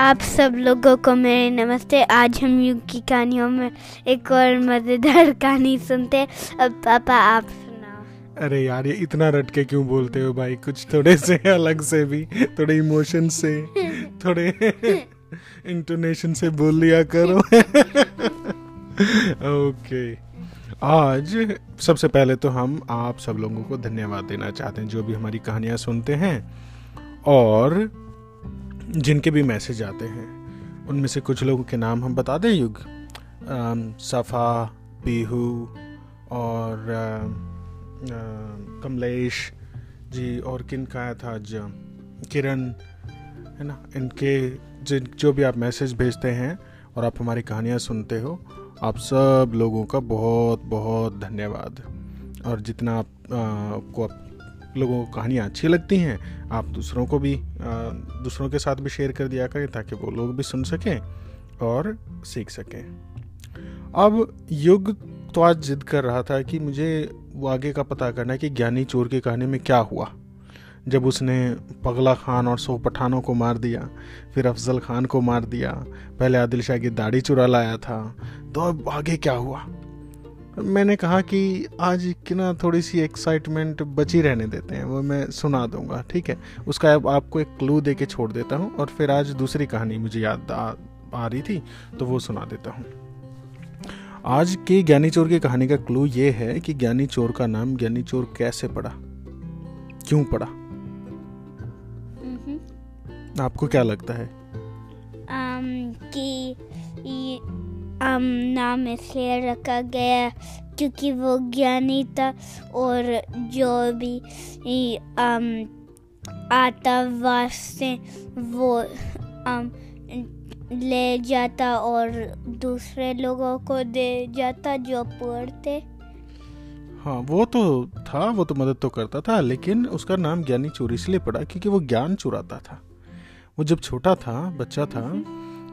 आप सब लोगों को मेरे नमस्ते। आज हम युग की कहानियों में एक और मज़ेदार कहानी सुनते अब पापा, आप अरे यार, ये इतना रट के क्यों बोलते हो भाई? कुछ थोड़े से अलग से भी, थोड़े इमोशन से, थोड़े इंटोनेशन से बोल लिया करो। ओके। आज सबसे पहले तो हम आप सब लोगों को धन्यवाद देना चाहते हैं, जो भी हमारी कहानियाँ सुनते हैं। और जिनके भी मैसेज आते हैं उनमें से कुछ लोगों के नाम हम बता दें युग। सफ़ा पीहू और कमलेश जी और किन का आया था आज? किरण है ना? इनके जिन जो भी आप मैसेज भेजते हैं और आप हमारी कहानियाँ सुनते हो आप सब लोगों का बहुत बहुत धन्यवाद। और जितना आप अ, को आप लोगों को कहानियाँ अच्छी लगती हैं, आप दूसरों को भी दूसरों के साथ भी शेयर कर दिया करें ताकि वो लोग भी सुन सकें और सीख सकें। अब युग तो आज जिद कर रहा था कि मुझे वो आगे का पता करना है कि ज्ञानी चोर की कहानी में क्या हुआ। जब उसने पगला खान और सौ पठानों को मार दिया, फिर अफजल खान को मार दिया, पहले आदिल शाह की दाढ़ी चुरा लाया था तो अब आगे क्या हुआ? मैंने कहा कि आज की ना थोड़ी सी एक्साइटमेंट बची रहने देते हैं वो मैं सुना दूँगा ठीक है? उसका अब आपको एक क्लू दे के छोड़ देता हूँ और फिर आज दूसरी कहानी मुझे याद आ, आ रही थी तो वो सुना देता हूँ। आज की ज्ञानी चोर की कहानी का क्लू ये है कि ज्ञानी चोर का नाम ज्ञानी चोर कैसे पड़ा? क्यों पड़ा? हम्म, आपको क्या लगता है? अम, कि नाम इसलिए रखा गया क्योंकि वो ज्ञानी था और जो भी अम, आता वास्ते वो अम, ले जाता और दूसरे लोगों को दे जाता जो पढ़ते हाँ वो तो था वो तो मदद तो करता था लेकिन उसका नाम ज्ञानी चोर इसलिए पड़ा क्योंकि वो ज्ञान चुराता था। वो जब छोटा था बच्चा था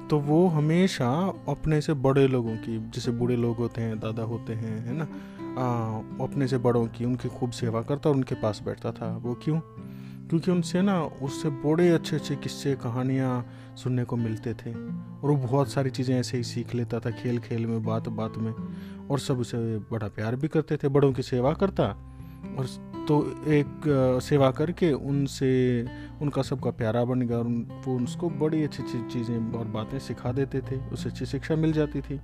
तो वो हमेशा अपने से बड़े लोगों की जैसे बूढ़े लोग होते हैं दादा होते हैं है ना? आ, अपने से बड़ों की उनकी खूब सेवा करता और उनके पास बैठता था। वो क्यों? क्योंकि उनसे ना उससे बड़े अच्छे अच्छे किस्से कहानियाँ सुनने को मिलते थे। और वो बहुत सारी चीज़ें ऐसे ही सीख लेता था खेल खेल में बात बात में। और सब उसे बड़ा प्यार भी करते थे बड़ों की सेवा करता। और तो एक सेवा करके उनसे, उनका सबका प्यारा बन गया और उन- वो उसको बड़ी अच्छी अच्छी चीज़ें और बातें सिखा देते थे, उसे अच्छी शिक्षा मिल जाती थी।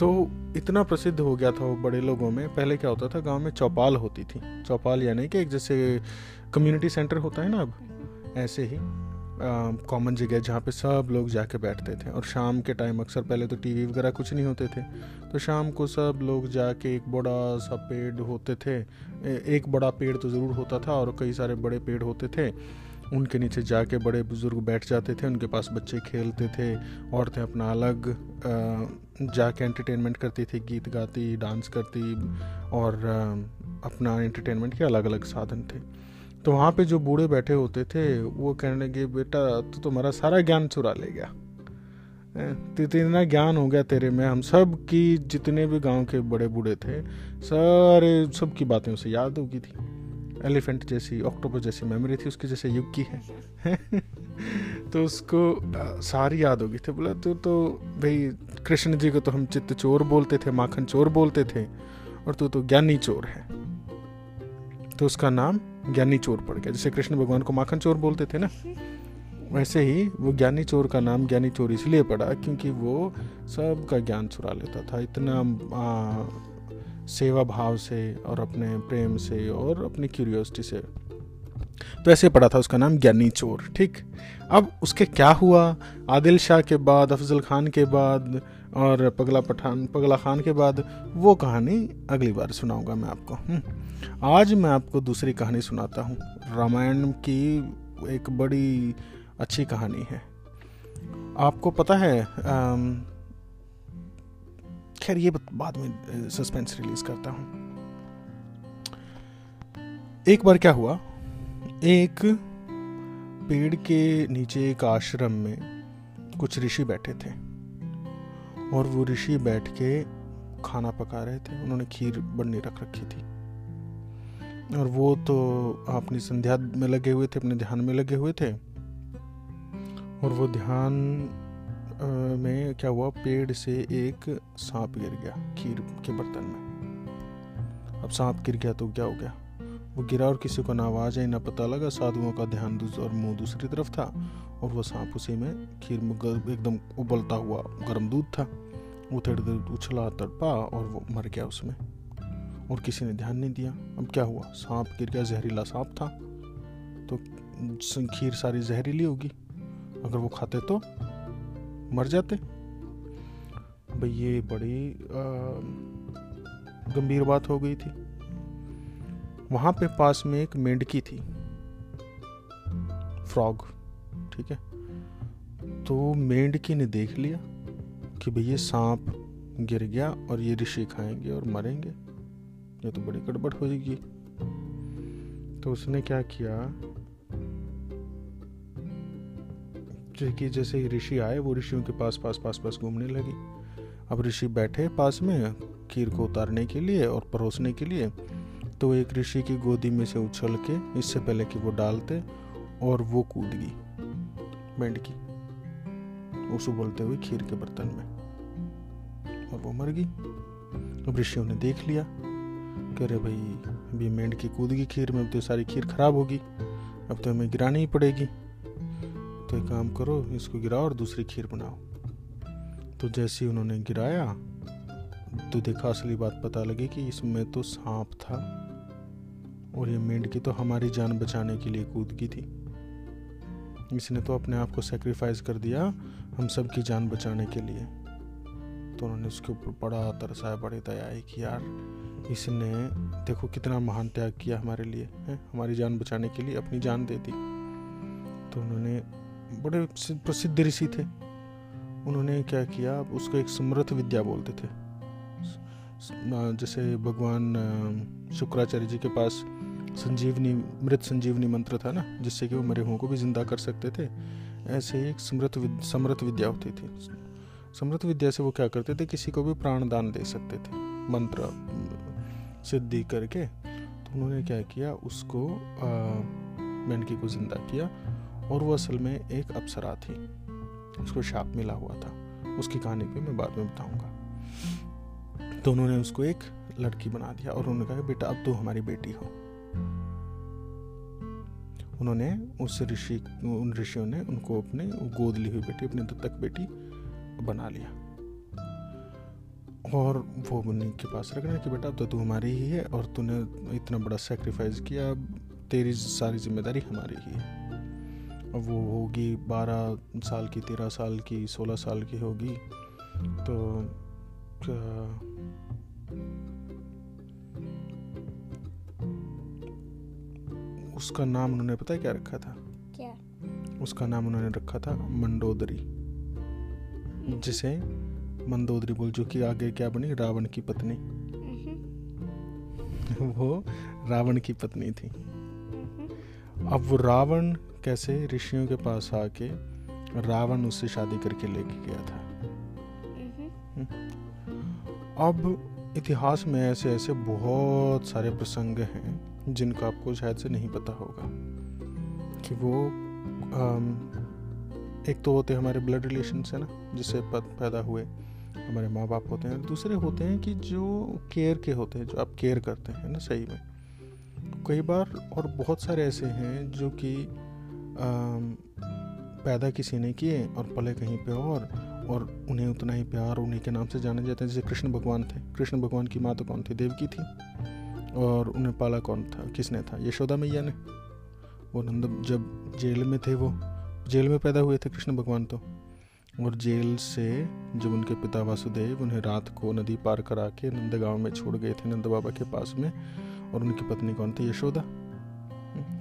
तो इतना प्रसिद्ध हो गया था वो बड़े लोगों में। पहले क्या होता था, गाँव में चौपाल होती थी। चौपाल यानी कि एक जैसे कम्युनिटी सेंटर होता है ना अब, ऐसे ही। कॉमन जगह जहाँ पे सब लोग जाके बैठते थे और शाम के टाइम अक्सर पहले तो टीवी वगैरह कुछ नहीं होते थे। तो शाम को सब लोग जाके एक बड़ा सा पेड़ होते थे। एक बड़ा पेड़ तो ज़रूर होता था और कई सारे बड़े पेड़ होते थे। उनके नीचे जाके बड़े बुज़ुर्ग बैठ जाते थे, उनके पास बच्चे खेलते थे, औरतें अपना अलग जाके एंटरटेनमेंट करती थी, गीत गाती डांस करती, और अपना एंटरटेनमेंट के अलग अलग साधन थे। तो वहाँ पे जो बूढ़े बैठे होते थे, वो कहने लगे, बेटा तो तुम्हारा सारा ज्ञान चुरा ले गया। तो इतना ज्ञान हो गया तेरे में। हम सब की जितने भी गाँव के बड़े बूढ़े थे, सारे सब की बातें उसे याद होगी थी। एलिफेंट जैसी, ऑक्टोपस जैसी मेमोरी थी, उसके जैसे युग की है। तो उसको सारी याद होगी थी। बोला, तू तो भाई, कृष्ण जी को तो हम चित्त चोर बोलते थे, माखन चोर बोलते थे, और तू तो ज्ञानी चोर है। तो उसका नाम ज्ञानी चोर पड़ गया जैसे कृष्ण भगवान को माखन चोर बोलते थे ना। वैसे ही वो ज्ञानी चोर का नाम ज्ञानी चोर इसलिए पड़ा क्योंकि वो सबका ज्ञान चुरा लेता था इतना आ, सेवा भाव से और अपने प्रेम से और अपनी क्यूरियोसिटी से। तो ऐसे पड़ा था उसका नाम ज्ञानी चोर, ठीक? अब उसके क्या हुआ? आदिल शाह के बाद, अफजल खान के बाद और पगला पठान, पगला खान के बाद, वो कहानी अगली बार सुनाऊँगा मैं आपको हम्म। आज मैं आपको दूसरी कहानी सुनाता हूँ। रामायण की एक बड़ी अच्छी कहानी है। आपको पता है खैर, ये बाद में सस्पेंस रिलीज़ करता हूँ। एक बार क्या हुआ? एक पेड़ के नीचे एक आश्रम में कुछ ऋषि बैठे थे और वो ऋषि बैठ के खाना पका रहे थे। उन्होंने खीर बनने रख रखी थी। और वो तो अपनी संध्या में लगे हुए थे, अपने ध्यान में लगे हुए थे। और वो ध्यान में क्या हुआ? पेड़ से एक सांप गिर गया, खीर के बर्तन में। अब सांप गिर गया तो क्या हो गया? वो गिरा और किसी को ना आवाज़ आई, ना पता लगा। साधुओं का ध्यान और मुँह दूसरी तरफ़ था और वो सांप उसी में खीर में एकदम उबलता हुआ, गर्म दूध था। वो थोड़ी उछला, तड़पा और वो मर गया उसमें। और किसी ने ध्यान नहीं दिया। अब क्या हुआ? सांप गिर गया, जहरीला सांप था। तो खीर सारी जहरीली होगी। अगर वो खाते तो मर जाते। भाई, ये बड़ी गंभीर बात हो गई थी। वहाँ पे पास में एक मेंढकी थी। फ्रॉग ठीक है? तो मेंढकी ने देख लिया कि भैया सांप गिर गया और ये ऋषि खाएँगे और मरेंगे। ये तो बड़ी गड़बड़ हो जाएगी। तो उसने क्या किया? कि जैसे ही ऋषि आए, वो ऋषियों के पास पास पास पास घूमने लगी। अब ऋषि बैठे पास में, खीर को उतारने के लिए और परोसने के लिए। तो एक ऋषि की गोदी में से उछल के इससे पहले कि वो डालते और वो कूद गई। मेंढकी उस बोलते हुए खीर के बर्तन में। और वो मर गई। अब ऋषियों ने देख लिया कह रहे भाई, अभी मेंढकी कूद गई खीर में, अब तो सारी खीर खराब होगी। अब तो हमें गिरानी ही पड़ेगी। तो एक काम करो, इसको गिराओ और दूसरी खीर बनाओ। तो जैसे ही उन्होंने गिराया तो देखा असली बात पता लगी कि इसमें तो सांप था। और ये मेंढकी तो हमारी जान बचाने के लिए कूद की थी। इसने तो अपने आप को सेक्रीफाइस कर दिया हम सब की जान बचाने के लिए। तो उन्होंने उसके ऊपर बड़ा तरसाया बड़ी दया आई कि, यार। इसने, देखो कितना महान त्याग किया हमारे लिए, है? हमारी जान बचाने के लिए अपनी जान दे दी। तो उन्होंने बड़े प्रसिद्ध ऋषि थे। उन्होंने क्या किया? उसको एक समृद्ध विद्या बोलते थे। जैसे भगवान शुक्राचार्य जी के पास संजीवनी, मृत संजीवनी मंत्र था ना, जिससे कि वो मरे हुओं को भी ज़िंदा कर सकते थे। ऐसे ही एक समृत समृत विद्या होती थी। समृत विद्या से वो क्या करते थे? किसी को भी प्राण दान दे सकते थे। मंत्र, सिद्धि करके तो उन्होंने क्या किया? उसको मेंढकी को ज़िंदा किया और वो असल में एक अप्सरा थी। उसको शाप मिला हुआ था। उसकी कहानी भी मैं बाद में बताऊँगा। तो उन्होंने उसको एक लड़की बना दिया और उन्होंने कहा, बेटा, अब तो हमारी बेटी हो। उन्होंने उस ऋषि, उन ऋषियों ने उनको अपने गोद ली हुई बेटी, अपनी दत्तक बेटी बना लिया। और वो उन्हीं के पास रखना कि बेटा अब तो तू हमारी ही है और तूने इतना बड़ा सेक्रीफाइस किया तेरी सारी ज़िम्मेदारी हमारी ही है। अब वो होगी बारह साल की, तेरह साल की, सोलह साल की होगी तो उसका नाम उन्होंने पता है क्या रखा था? क्या? उसका नाम उन्होंने रखा था मंडोदरी। जिसे मंदोदरी बोल जो कि आगे क्या बनी? रावण की पत्नी। हम्म। वो रावण की पत्नी थी। हम्म। अब वो रावण कैसे ऋषियों के पास आके रावण उससे शादी करके लेके गया था। अब इतिहास में ऐसे ऐसे बहुत सारे प्रसंग हैं जिनका आपको शायद से नहीं पता होगा कि वो आम, एक तो होते हैं हमारे ब्लड रिलेशन है ना जिससे पैदा हुए हमारे माँ बाप होते हैं। दूसरे होते हैं कि जो केयर के होते हैं जो आप केयर करते हैं ना सही में। कई बार और बहुत सारे ऐसे हैं जो कि पैदा किसी ने किए और पले कहीं पे और और उन्हें उतना ही प्यार उन्हीं के नाम से जाने जाते हैं। जैसे कृष्ण भगवान थे। कृष्ण भगवान की माँ तो कौन थी? देवकी थी। और उन्हें पाला कौन था? किसने था? यशोदा मैया ने? वो नंद, जब जेल में थे वो, जेल में पैदा हुए थे कृष्ण भगवान तो। और जेल से जब उनके पिता वासुदेव उन्हें रात को नदी पार करा के नंद गाँव में छोड़ गए थे नंद बाबा के पास में, और उनकी पत्नी कौन थी? यशोदा।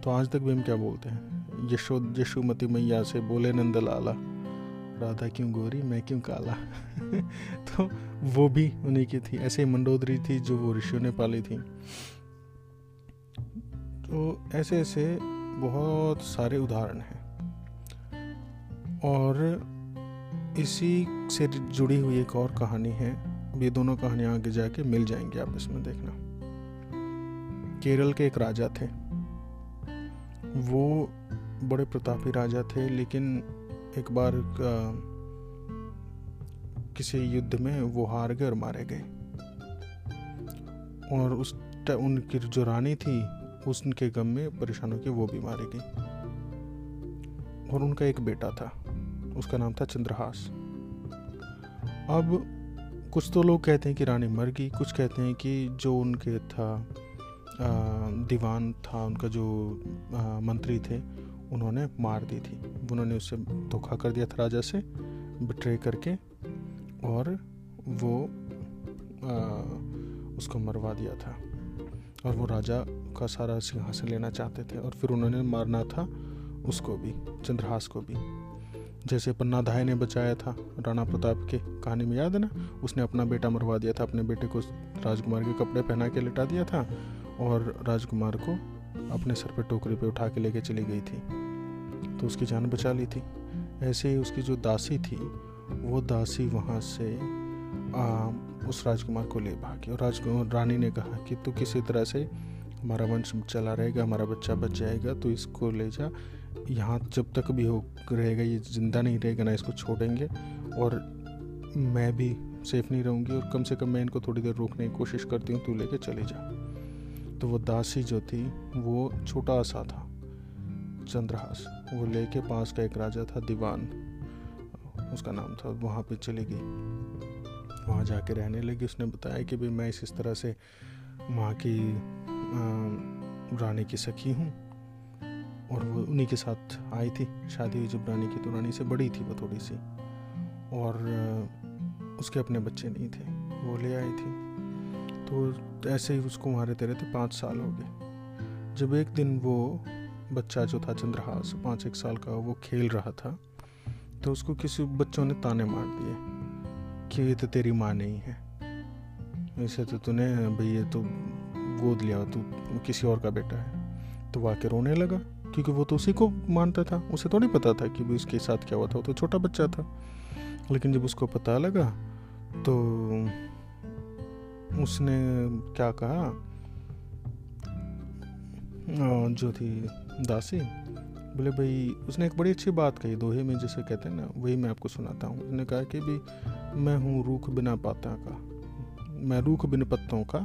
तो आज तक भी हम क्या बोलते हैं? यशो, यशुमती मैया से बोले नंद लाला राधा क्यों गोरी? मैं क्यों काला? तो वो भी उन्हीं की थी। ऐसे मंडोदरी थी जो वो ऋषियों ने पाली थी। तो ऐसे ऐसे बहुत सारे उदाहरण हैं। और इसी से जुड़ी हुई एक और कहानी है। ये दोनों कहानियाँ आगे जाके मिल जाएँगी, आप इसमें देखना। केरल के एक राजा थे। वो बड़े प्रतापी राजा थे, लेकिन एक बार किसी युद्ध में वो हार गए और मारे गए। और उस उनकी जो रानी थी, उसके गम में परेशान होकर वो भी मारी गई। और उनका एक बेटा था, उसका नाम था चंद्रहास। अब कुछ तो लोग कहते हैं कि रानी मर गई, कुछ कहते हैं कि जो उनके था दीवान था, उनका जो मंत्री थे उन्होंने मार दी थी। उन्होंने उससे धोखा कर दिया था राजा से बिट्रे करके और वो आ, उसको मरवा दिया था। और वो राजा का सारा सिंहासन लेना चाहते थे और फिर उन्होंने मारना था उसको भी चंद्रहास को भी। जैसे पन्ना धाय ने बचाया था राणा प्रताप के कहानी में याद है ना? उसने अपना बेटा मरवा दिया था अपने बेटे को राजकुमार के कपड़े पहना के लिटा दिया था और राजकुमार को अपने सर पर टोकरी पे उठा के लेके चली गई थी। तो उसकी जान बचा ली थी। ऐसे ही उसकी जो दासी थी वो दासी वहाँ से आ, उस राजकुमार को ले भागी। और राजकुमार रानी ने कहा कि तू किसी तरह से हमारा वंश चला रहेगा हमारा बच्चा बच जाएगा तो इसको ले जा। यहाँ जब तक भी हो रहेगा ये ज़िंदा नहीं रहेगा ना इसको छोड़ेंगे। और मैं भी सेफ़ नहीं रहूँगी और कम से कम मैं इनको थोड़ी देर रोकने की कोशिश करती हूँ तू लेके चले जा। तो वो दासी जो थी, वो छोटा सा था। चंद्रहास, वो लेके पास का एक राजा था, दीवान। उसका नाम था, वहाँ पे चली गई। वहाँ जाके रहने लगी। उसने बताया कि भाई, मैं इस तरह से वहाँ की रानी की सखी हूँ। और वो उन्हीं के साथ आई थी। शादी हुई जब रानी की तो रानी से बड़ी थी वो थोड़ी सी। और उसके अपने बच्चे नहीं थे। वो ले आई थी। तो ऐसे ही उसको वहाँ रहते रहते पाँच साल हो गए। जब एक दिन वो बच्चा जो था चंद्रहास, पाँच एक साल का, वो खेल रहा था तो उसको किसी बच्चों ने ताने मार दिए कि ये तो तेरी माँ नहीं है। ऐसे तो तूने, भाई ये तो गोद लिया, तू किसी और का बेटा है। तो वो आके रोने लगा, क्योंकि वो तो उसी को मानता था। उसे थोड़ी पता था कि भाई उसके साथ क्या हुआ था, वो तो छोटा बच्चा था। लेकिन जब उसको पता लगा तो उसने क्या कहा? जो थी दासी, बोले, भाई, उसने एक बड़ी अच्छी बात कही दोहे में, जैसे कहते हैं ना, वही मैं आपको सुनाता हूँ। उसने कहा कि भी मैं हूँ रूख बिना पाता का। मैं रूख बिन पत्तों का,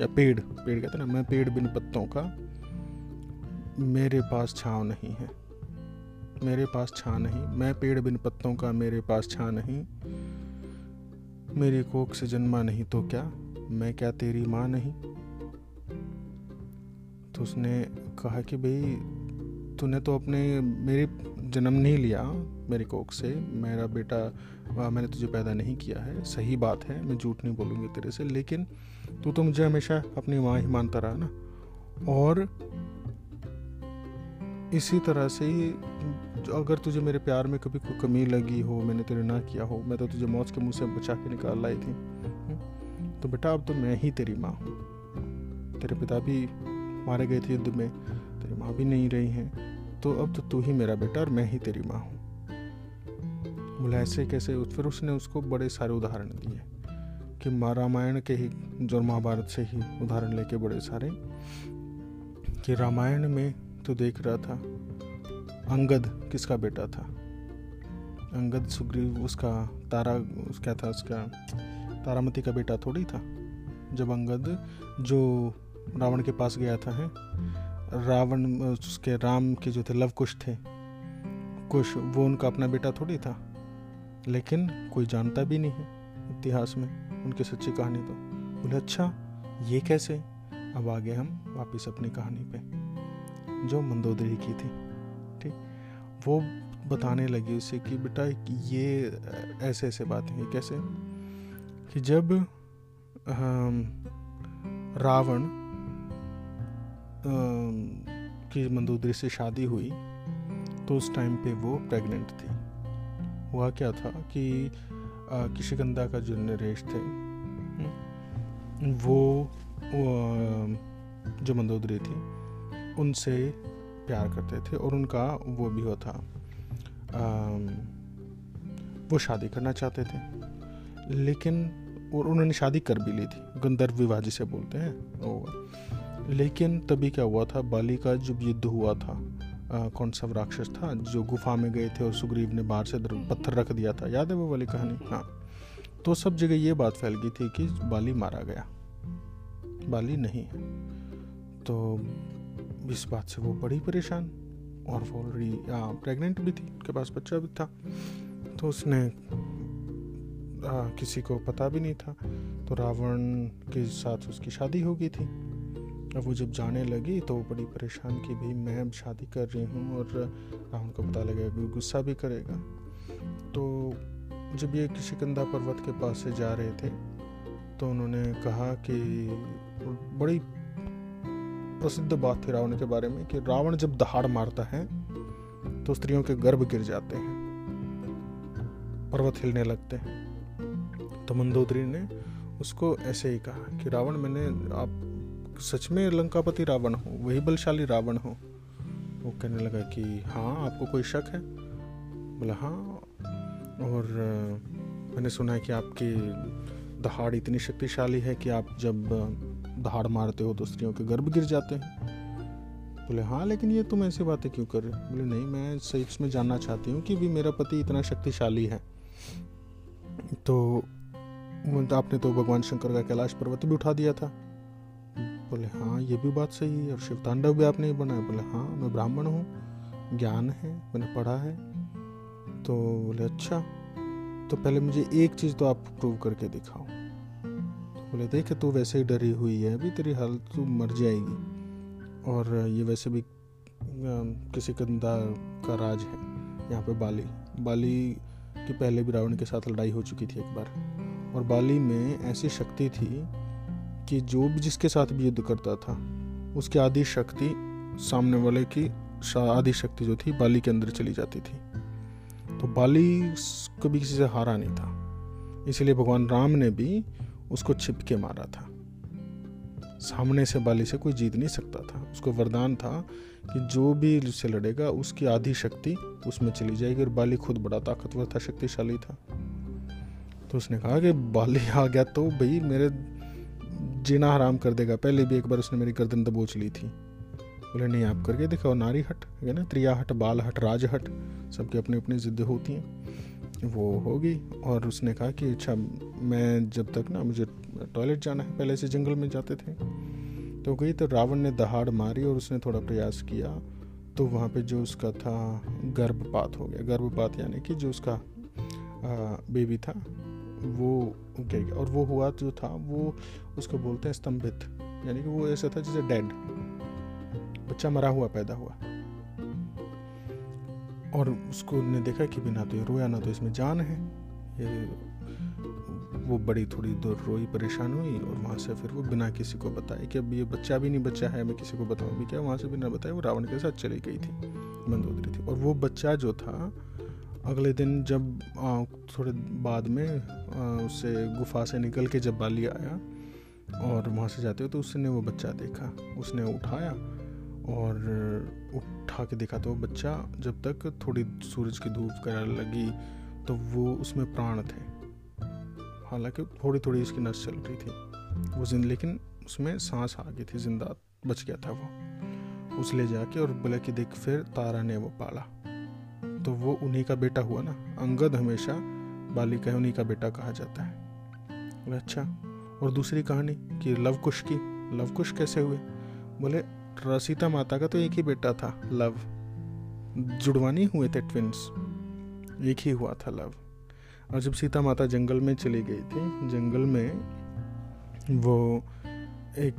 या पेड़ पेड़ कहते हैं ना, मैं पेड़ बिन पत्तों का, मेरे पास छाँव नहीं है। मेरे पास छा नहीं, मैं पेड़ बिन पत्तों का, मेरे पास छा नहीं। मेरी कोख से जन्मा नहीं तो क्या? मैं क्या तेरी माँ नहीं? तो उसने कहा कि भाई, तूने तो अपने, मेरे जन्म नहीं लिया मेरी कोख से। मेरा बेटा मैंने तुझे पैदा नहीं किया है। सही बात है, मैं झूठ नहीं बोलूँगी तेरे से, लेकिन तू तो मुझे हमेशा अपनी माँ ही मानता रहा ना। और इसी तरह से ही अगर तुझे मेरे प्यार में कभी कोई कमी लगी हो मैंने तेरे ना किया हो मैं तो तुझे मौत के मुँह से बचा के निकाल लाई थी हम्म, तो बेटा अब तो मैं ही तेरी माँ हूँ। तेरे पिता भी मारे गए थे युद्ध में तेरी माँ भी नहीं रही हैं तो अब तो तू ही मेरा बेटा और मैं ही तेरी माँ हूँ। बोला ऐसे कैसे? फिर उसने उसको बड़े सारे उदाहरण दिए कि रामायण के ही जो महाभारत से ही उदाहरण लेके बड़े सारे कि रामायण में तो देख रहा था। अंगद किसका बेटा था? अंगद सुग्रीव उसका तारा क्या था उसका, तारामती का बेटा थोड़ी था। जब अंगद, जो रावण के पास गया था, है? रावण, उसके राम के जो थे लव कुश थे, कुश, वो उनका अपना बेटा थोड़ी था। लेकिन कोई जानता भी नहीं है इतिहास में उनकी सच्ची कहानी तो। बोले अच्छा ये कैसे? अब आगे हम वापस अपनी कहानी पे जो मंदोदरी की थी ठीक? वो बताने लगी उसे कि बेटा ये ऐसे ऐसे बातें हैं कैसे? कि जब रावण की मंदोदरी से शादी हुई तो उस टाइम पे वो प्रेग्नेंट थी। हुआ क्या था कि किशिकंदा का जो नरेश थे वो, वो जो मंदोदरी थी उनसे प्यार करते थे और उनका वो भी होता वो शादी करना चाहते थे। लेकिन और उन्होंने शादी कर भी ली थी गंधर्व विवाह जिसे बोलते हैं लेकिन तभी क्या हुआ था बाली का जब युद्ध हुआ था आ, कौन सा राक्षस था जो गुफा में गए थे और सुग्रीव ने बाहर से पत्थर रख दिया था याद है वो वाली कहानी? हाँ। तो सब जगह ये बात फैल गई थी कि बाली मारा गया। बाली नहीं तो इस बात से वो बड़ी परेशान और वो ऑलरेडी प्रेग्नेंट भी थी उनके पास बच्चा भी था। तो उसने आ, किसी को पता भी नहीं था। तो रावण के साथ उसकी शादी हो गई थी। अब वो जब जाने लगी तो वो बड़ी परेशान कि भाई मैं अब शादी कर रही हूँ और रावण को पता लगेगा गुस्सा भी करेगा। तो जब ये किशिकंदा पर्वत के पास से जा रहे थे तो उन्होंने कहा कि बड़ी प्रसिद्ध बात थी रावण के बारे में कि रावण जब दहाड़ मारता है तो स्त्रियों के गर्भ गिर जाते हैं, पर्वत हिलने लगते हैं। तो मंदोदरी ने उसको ऐसे ही कहा कि रावण, मैंने आप सच में लंकापति रावण हो वही बलशाली रावण हो। वो कहने लगा कि हाँ आपको कोई शक है? बोला हाँ। और मैंने सुना है कि आपकी दहाड़ इतनी शक्तिशाली है कि आप जब दहाड़ मारते हो तो स्त्रियों के गर्भ गिर जाते हैं। बोले हाँ लेकिन ये तुम ऐसी बातें क्यों कर रहे हो? बोले, नहीं, मैं सच में जानना चाहती हूँ कि भी मेरा पति इतना शक्तिशाली है। तो आपने तो भगवान शंकर का कैलाश पर्वत भी उठा दिया था। बोले हाँ ये भी बात सही है और शिव तांडव भी आपने बनाया। बोले हाँ मैं ब्राह्मण हूँ, ज्ञान है, मैंने पढ़ा है। तो बोले अच्छा तो पहले मुझे एक चीज़ तो आप प्रूव करके दिखाओ। बोले, देख, तू वैसे ही डरी हुई है, अभी तेरी हालत तू मर जाएगी। और ये वैसे भी किसी कंधा का राज है, यहाँ पे बाली। बाली की पहले भी रावण के साथ लड़ाई हो चुकी थी एक बार। और बाली में ऐसी शक्ति थी कि जो भी जिसके साथ भी युद्ध करता था, उसकी आधी शक्ति सामने वाले की आधी शक्ति जो थी, बाली के अंदर चली जाती थी। तो बाली कभी किसी से हारा नहीं था। इसलिए भगवान राम ने भी उसको छिपके मारा था। सामने से बाली से कोई जीत नहीं सकता था। उसको वरदान था कि जो भी उससे लड़ेगा, उसकी आधी शक्ति उसमें चली जाएगी और बाली खुद बड़ा ताकतवर था, शक्तिशाली था। तो उसने कहा कि, बाली आ गया तो भाई मेरे जीना हराम कर देगा। पहले भी एक बार उसने मेरी गर्दन दबोच ली थी। बोले, नहीं, आप करके दिखाओ, नारी हट है ना? त्रिया हट, बाल हट, राज हट, सबकी अपनी अपनी जिद्द होती हैं। वो होगी, और उसने कहा कि अच्छा मैं जब तक ना, मुझे टॉयलेट जाना है, पहले से जंगल में जाते थे। तो गई तो रावण ने दहाड़ मारी और उसने थोड़ा प्रयास किया तो वहाँ पे जो उसका था, गर्भपात हो गया। गर्भपात यानी कि जो उसका बेबी था, वो गया। और वो हुआ जो था, वो उसको बोलते हैं स्तंभित, यानी कि वो ऐसा था जैसे डेड। बच्चा मरा हुआ, पैदा हुआ। और उसको ने देखा कि बिना तो ये रोया, ना तो इसमें जान है। ये वो बड़ी थोड़ी दूर रोई, परेशान हुई और वहाँ से फिर वो बिना किसी को बताए कि अब ये बच्चा भी नहीं बच्चा है, मैं किसी को बताऊँ भी क्या? वहाँ से बिना बताए, वो रावण के साथ चली गई थी, मंदोदरी थी। और वो बच्चा जो था, अगले दिन जब थोड़े बाद में उससे गुफा से निकल के जब बाली आया और वहाँ से जाते हो तो उसने वो बच्चा देखा, उसने उठाया और उठा के देखा तो बच्चा जब तक थोड़ी सूरज की धूप कर लगी तो वो उसमें प्राण थे। हालाँकि थोड़ी थोड़ी इसकी नस चल रही थी वो जिंद, लेकिन उसमें सांस आ गई थी, ज़िंदा बच गया था वो। उस ले जाके और बोला कि देख, फिर तारा ने वो पाला। तो वो उन्हीं का बेटा हुआ ना, अंगद हमेशा बाली का उन्हीं का बेटा कहा जाता है। अच्छा। और दूसरी कहानी कि लव कुश की लव कुश कैसे हुए? बोले सीता माता का तो एक ही बेटा था, लव। जुड़वानी हुए थे ट्विंस एक ही हुआ था लव। और जब सीता माता जंगल में चली गई थी, जंगल में वो एक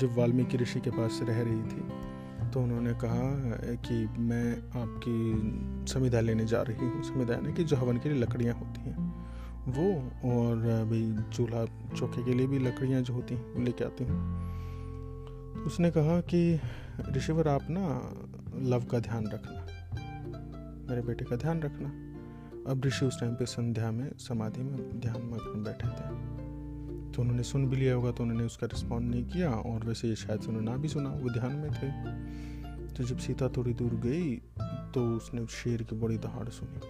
जब वाल्मीकि ऋषि के पास रह रही थी तो उन्होंने कहा कि मैं आपकी संविधा लेने जा रही हूँ संविधा यानी कि जो हवन के लिए लकड़ियाँ होती हैं। वो, और भाई, चूल्हा चौके के लिए भी लकड़ियाँ जो होती हैं लेके आती हूँ। उसने कहा कि, ऋषिवर आप ना, लव का ध्यान रखना। मेरे बेटे का ध्यान रखना। अब ऋषि उस टाइम पे संध्या में, समाधि में, ध्यान में बैठे थे। तो उन्होंने सुन भी लिया होगा तो उन्होंने उसका रिस्पॉन्ड नहीं किया, और वैसे ये शायद उन्होंने ना भी सुना, वो ध्यान में थे। तो जब सीता थोड़ी दूर गई तो उसने शेर की बड़ी दहाड़ सुनी।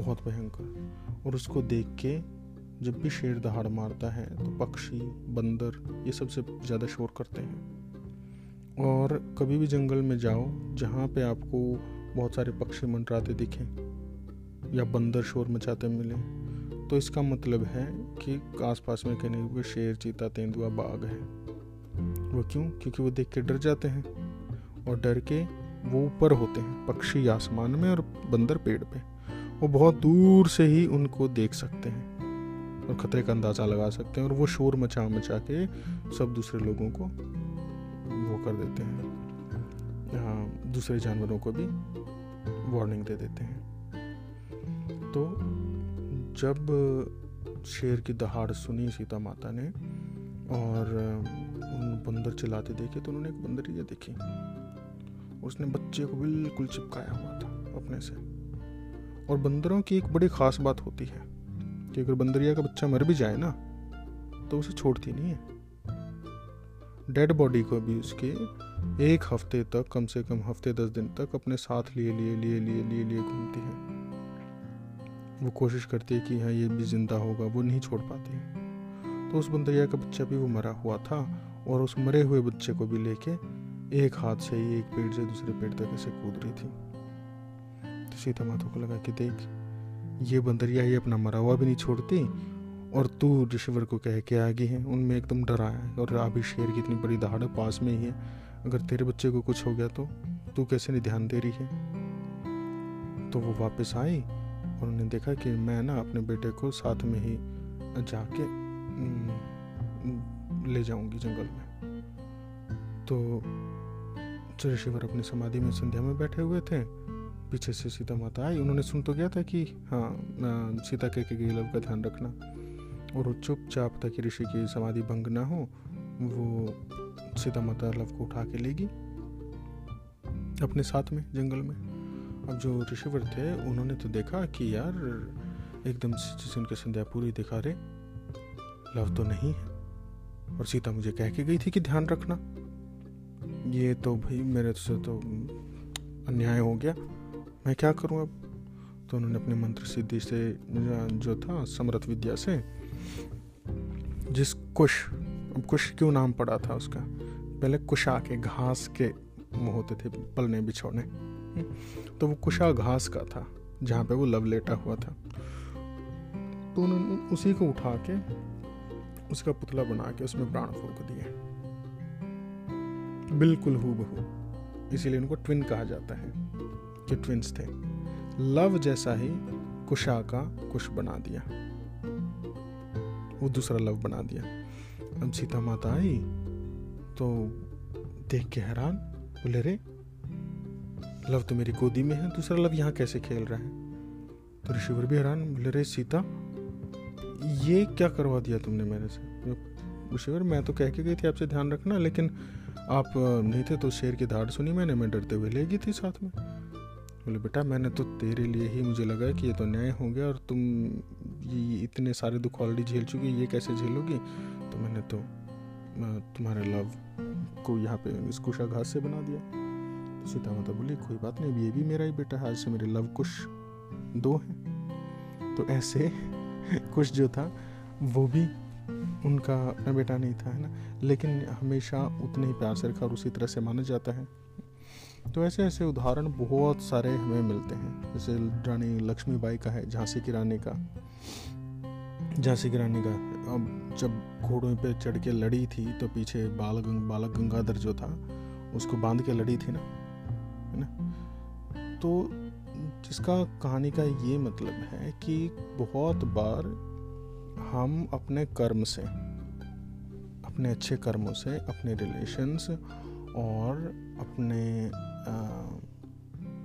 बहुत भयंकर। और उसको देख के जब भी शेर दहाड़ मारता है तो पक्षी, बंदर, ये सबसे ज़्यादा शोर करते हैं। और कभी भी जंगल में जाओ, जहाँ पे आपको बहुत सारे पक्षी मंडराते दिखें, या बंदर शोर मचाते मिले तो इसका मतलब है कि आसपास में कहीं हुए शेर, चीता, तेंदुआ, बाघ है। वो क्यों? क्योंकि वो देख के डर जाते हैं, और डर के वो ऊपर होते हैं, पक्षी आसमान में और बंदर पेड़ पे। वो बहुत दूर से ही उनको देख सकते हैं। और खतरे का अंदाज़ा लगा सकते हैं और वो शोर मचा मचा के सब दूसरे लोगों को वो कर देते हैं। हाँ, दूसरे जानवरों को भी वार्निंग दे देते हैं। तो जब शेर की दहाड़ सुनी सीता माता ने और उन बंदर चिल्लाते देखे तो उन्होंने एक बंदरिया देखी। उसने बच्चे को बिल्कुल चिपकाया हुआ था अपने से। और बंदरों की एक बड़ी ख़ास बात होती है कि अगर बंदरिया का बच्चा मर भी जाए ना तो उसे छोड़ती नहीं है। डेड बॉडी को भी उसके एक हफ़्ते तक, कम से कम हफ़्ते दस दिन तक अपने साथ लिए लिए लिए लिए लिए लिए घूमती है। वो कोशिश करती है कि हाँ ये भी ज़िंदा होगा, वो नहीं छोड़ पाती। है तो उस बंदरिया का बच्चा भी वो मरा हुआ था और उस मरे हुए बच्चे को भी लेके एक हाथ से ही एक पेड़ से दूसरे पेड़ तक ऐसे कूद रही थी। तो सीता माता को लगा कि देख ये बंदरिया ही अपना मरा हुआ भी नहीं छोड़ती, और तू ऋषिवर को कह के आ गई है, उनमें एकदम डर आया है, और अभी शेर की इतनी बड़ी दहाड़ पास में ही है। अगर तेरे बच्चे को कुछ हो गया तो तू कैसे नहीं ध्यान दे रही है? तो वो वापस आई, और उन्होंने देखा कि मैं ना अपने बेटे को साथ में ही जाके ले जाऊँगी जंगल में। तो ऋषिवर अपनी समाधि में संध्या में बैठे हुए थे पीछे से सीता माता आई। उन्होंने सुन तो गया था कि हाँ सीता के गई लव का ध्यान रखना। और वो चुपचाप ताकि ऋषि की समाधि भंग ना हो, वो सीता माता लव को उठा के लेगी। अपने साथ में, जंगल में। अब जो ऋषिवर थे, उन्होंने तो देखा कि यार, एकदम जैसे उनके संध्या पूरी दिखा रहे, लव तो नहीं है। और सीता मुझे कह के गई थी कि ध्यान रखना। ये तो भाई, मेरे से तो अन्याय हो गया। मैं क्या करूँ अब? तो उन्होंने अपने मंत्र सिद्धि से जो था, समरथ विद्या से, जिस कुश, अब कुश क्यों नाम पड़ा था उसका? पहले कुशा के, घास के होते थे पलने बिछोने तो वो कुशा घास का था, जहाँ पे वो लव लेटा हुआ था। तो उन्होंने उसी को उठा के, उसका पुतला बना के उसमें प्राण फूक दिए। बिल्कुल हु बहू इसीलिए उनको ट्विन कहा जाता है। कि ट्विंस थे। लव जैसा ही कुशा का कुश बना दिया। वो दूसरा लव बना दिया। अब सीता माता आई तो देख के हैरान, बोले रे लव तो मेरी गोदी में है, दूसरा लव यहाँ कैसे खेल रहा है? तो ऋषिवर भी हैरान, बोले रे सीता, ये क्या करवा दिया तुमने मेरे से? ऋषिवर, मैं तो कह के गई थी आपसे ध्यान रखना, लेकिन आप नहीं थे तो शेर की धाड़ सुनी मैंने, मैं डरते हुए ले गई थी साथ में। बोले, बेटा, मैंने तो तेरे लिए ही मुझे लगा कि ये तो न्याय हो गया और तुम ये इतने सारे दुख ऑलरेडी झेल चुकी ये कैसे झेलोगी? तो मैंने तो तुम्हारे लव को यहाँ पे इस कुशा घास से बना दिया। तो सीता माता बोली, कोई बात नहीं ये भी मेरा ही बेटा है, आज से मेरे लव कुश दो हैं। तो ऐसे कुश जो था, वो भी उनका अपना बेटा नहीं था, है ना? लेकिन हमेशा उतने ही प्यार से रखा और उसी तरह से माना जाता है। तो ऐसे ऐसे उदाहरण बहुत सारे हमें मिलते हैं। जैसे रानी लक्ष्मीबाई का है झांसी की रानी का। झांसी की रानी का अब जब घोड़ों पे चढ़ के लड़ी थी तो पीछे बाल गंग, बालक गंगाधर जो था उसको बाँध के लड़ी थी ना है ना? तो जिसका कहानी का ये मतलब है कि बहुत बार हम अपने कर्म से अपने अच्छे कर्मों से अपने रिलेशंस और अपने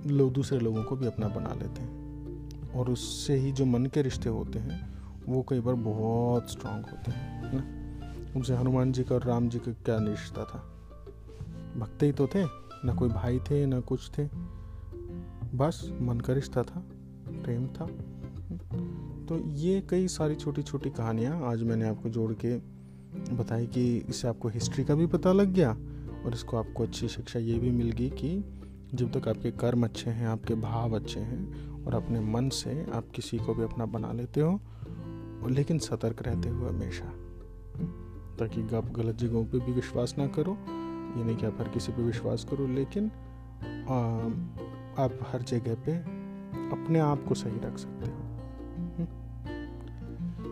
लोग दूसरे लोगों को भी अपना बना लेते हैं। और उससे ही जो मन के रिश्ते होते हैं, वो कई बार बहुत स्ट्रांग होते हैं ना? उनसे हनुमान जी का और राम जी का क्या रिश्ता था? भक्त ही तो थे, ना कोई भाई थे, ना कुछ थे। बस मन का रिश्ता था, प्रेम था। तो ये कई सारी छोटी छोटी कहानियाँ आज मैंने आपको जोड़ के बताई कि इससे आपको हिस्ट्री का भी पता लग गया और इसको आपको अच्छी शिक्षा ये भी मिल गई कि जब तक आपके कर्म अच्छे हैं आपके भाव अच्छे हैं और अपने मन से आप किसी को भी अपना बना लेते हो लेकिन सतर्क रहते हुए हमेशा ताकि आप गलत जगहों पे भी विश्वास ना करो। ये नहीं कि आप हर किसी पे विश्वास करो लेकिन आ, आप हर जगह पे अपने आप को सही रख सकते हो। हम्म।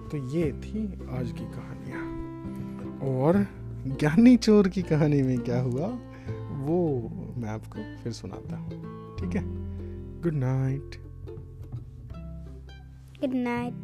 तो ये थी आज की कहानियाँ। और ज्ञानी चोर की कहानी में क्या हुआ, वो मैं आपको फिर सुनाता हूँ। ठीक है? Good night good night